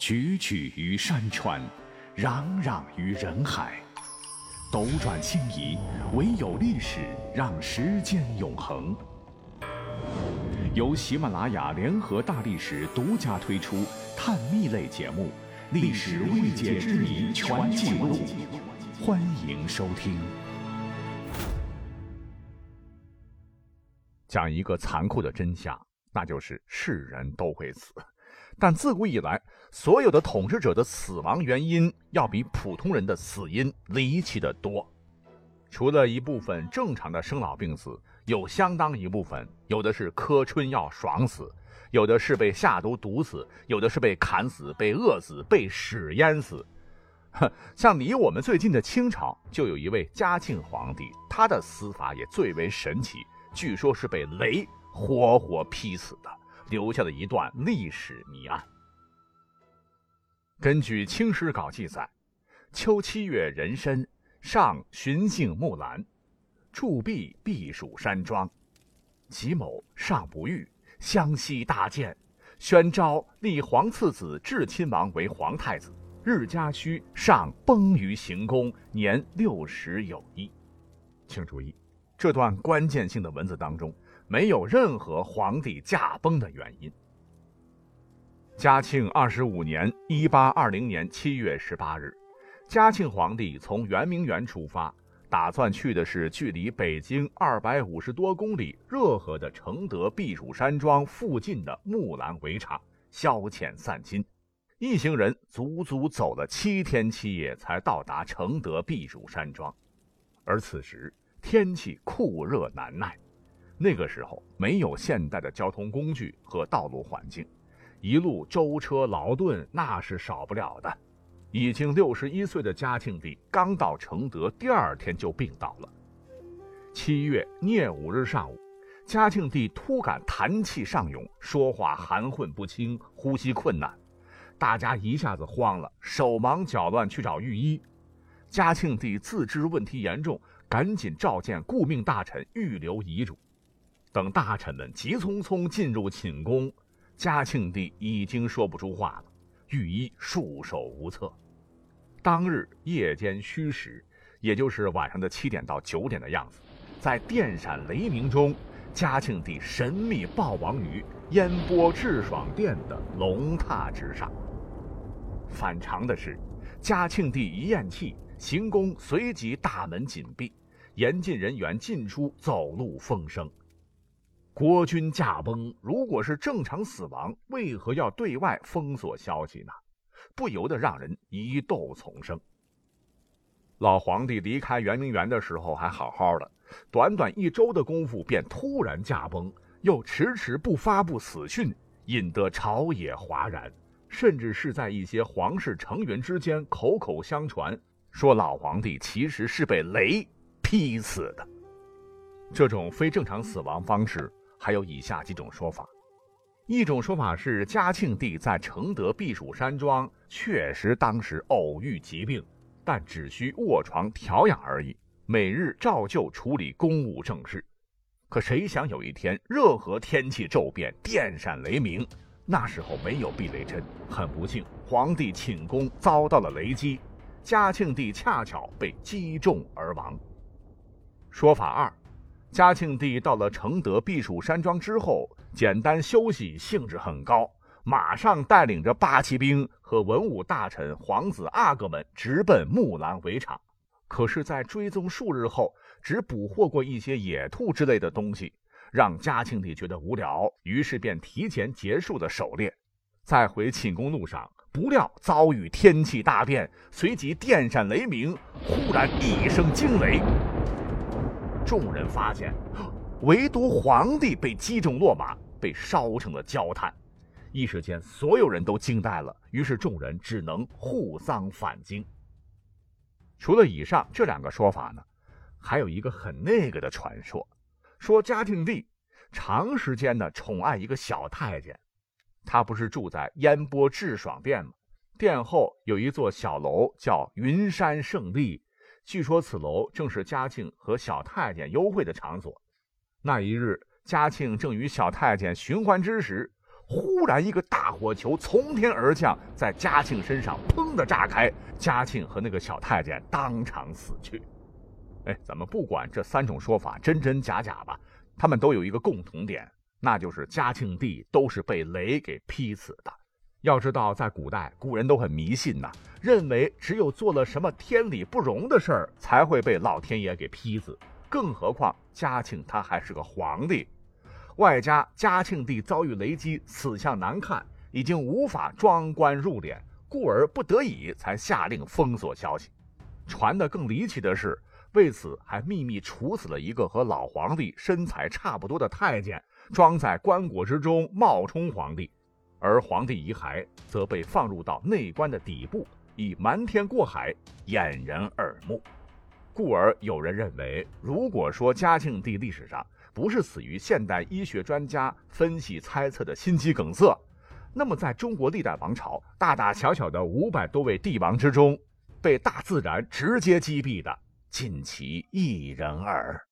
踽踽于山川，攘攘于人海，斗转星移，唯有历史让时间永恒。由喜马拉雅联合大历史独家推出探秘类节目《历史未解之谜全记录》，欢迎收听。讲一个残酷的真相，那就是是人都会死。但自古以来，所有的统治者的死亡原因要比普通人的死因离奇的多。除了一部分正常的生老病死，有相当一部分，有的是磕春药爽死，有的是被下毒毒死，有的是被砍死、被饿死、被屎淹死。哼，像离我们最近的清朝，就有一位嘉庆皇帝，他的死法也最为神奇，据说是被雷活活劈死的。留下了一段历史谜案。根据《清史稿》记载，秋七月壬申，上巡幸木兰，驻跸避暑山庄。己卯，上不遇，湘西大建，宣昭立皇次子智亲王为皇太子。日加戌，上崩于行宫，年六十有一。请注意，这段关键性的文字当中。没有任何皇帝驾崩的原因。嘉庆二十五年（一八二零年）七月十八日，嘉庆皇帝从圆明园出发，打算去的是距离北京二百五十多公里、热河的承德避暑山庄附近的木兰围场消遣散心。一行人足足走了七天七夜，才到达承德避暑山庄。而此时天气酷热难耐。那个时候没有现代的交通工具和道路环境，一路舟车劳顿那是少不了的。已经六十一岁的嘉庆帝刚到承德，第二天就病倒了。七月廿五日上午，嘉庆帝突感痰气上涌，说话含混不清，呼吸困难，大家一下子慌了，手忙脚乱去找御医。嘉庆帝自知问题严重，赶紧召见顾命大臣，预留遗嘱。等大臣们急匆匆进入寝宫，嘉庆帝已经说不出话了，御医束手无策。当日夜间戌时，也就是晚上的七点到九点的样子，在电闪雷鸣中，嘉庆帝神秘暴亡于烟波致爽殿的龙榻之上。反常的是，嘉庆帝一咽气，行宫随即大门紧闭，严禁人员进出，走路风声。国君驾崩，如果是正常死亡，为何要对外封锁消息呢？不由得让人疑窦丛生。老皇帝离开圆明园的时候还好好的，短短一周的功夫便突然驾崩，又迟迟不发布死讯，引得朝野哗然，甚至是在一些皇室成员之间口口相传，说老皇帝其实是被雷劈死的。这种非正常死亡方式。还有以下几种说法：一种说法是嘉庆帝在承德避暑山庄确实当时偶遇疾病，但只需卧床调养而已，每日照旧处理公务政事。可谁想有一天热河天气骤变，电闪雷鸣，那时候没有避雷针，很不幸皇帝寝宫遭到了雷击，嘉庆帝恰巧被击中而亡。说法二。嘉庆帝到了承德避暑山庄之后，简单休息，兴致很高，马上带领着八旗兵和文武大臣、皇子阿哥们直奔木兰围场。可是，在追踪数日后，只捕获过一些野兔之类的东西，让嘉庆帝觉得无聊，于是便提前结束了狩猎。在回寝宫路上，不料遭遇天气大变，随即电闪雷鸣，忽然一声惊雷。众人发现，唯独皇帝被击中落马，被烧成了焦炭。一时间，所有人都惊呆了。于是，众人只能护丧返京。除了以上这两个说法呢，还有一个很那个的传说，说嘉庆帝长时间的宠爱一个小太监。他不是住在烟波致爽殿吗？殿后有一座小楼，叫云山胜利。据说此楼正是嘉庆和小太监幽会的场所。那一日，嘉庆正与小太监寻欢之时，忽然一个大火球从天而降，在嘉庆身上砰的炸开，嘉庆和那个小太监当场死去。哎，咱们不管这三种说法真真假假吧，他们都有一个共同点，那就是嘉庆帝都是被雷给劈死的。要知道，在古代，古人都很迷信呐，认为只有做了什么天理不容的事儿，才会被老天爷给劈死。更何况嘉庆他还是个皇帝，外加嘉庆帝遭遇雷击，死相难看，已经无法装棺入殓，故而不得已才下令封锁消息。传的更离奇的是。为此，还秘密处死了一个和老皇帝身材差不多的太监，装在棺椁之中冒充皇帝，而皇帝遗骸则被放入到内棺的底部，以瞒天过海，掩人耳目。故而有人认为，如果说嘉庆帝历史上不是死于现代医学专家分析猜测的心肌梗塞，那么在中国历代王朝大大小小的五百多位帝王之中，被大自然直接击毙的。尽其一人耳。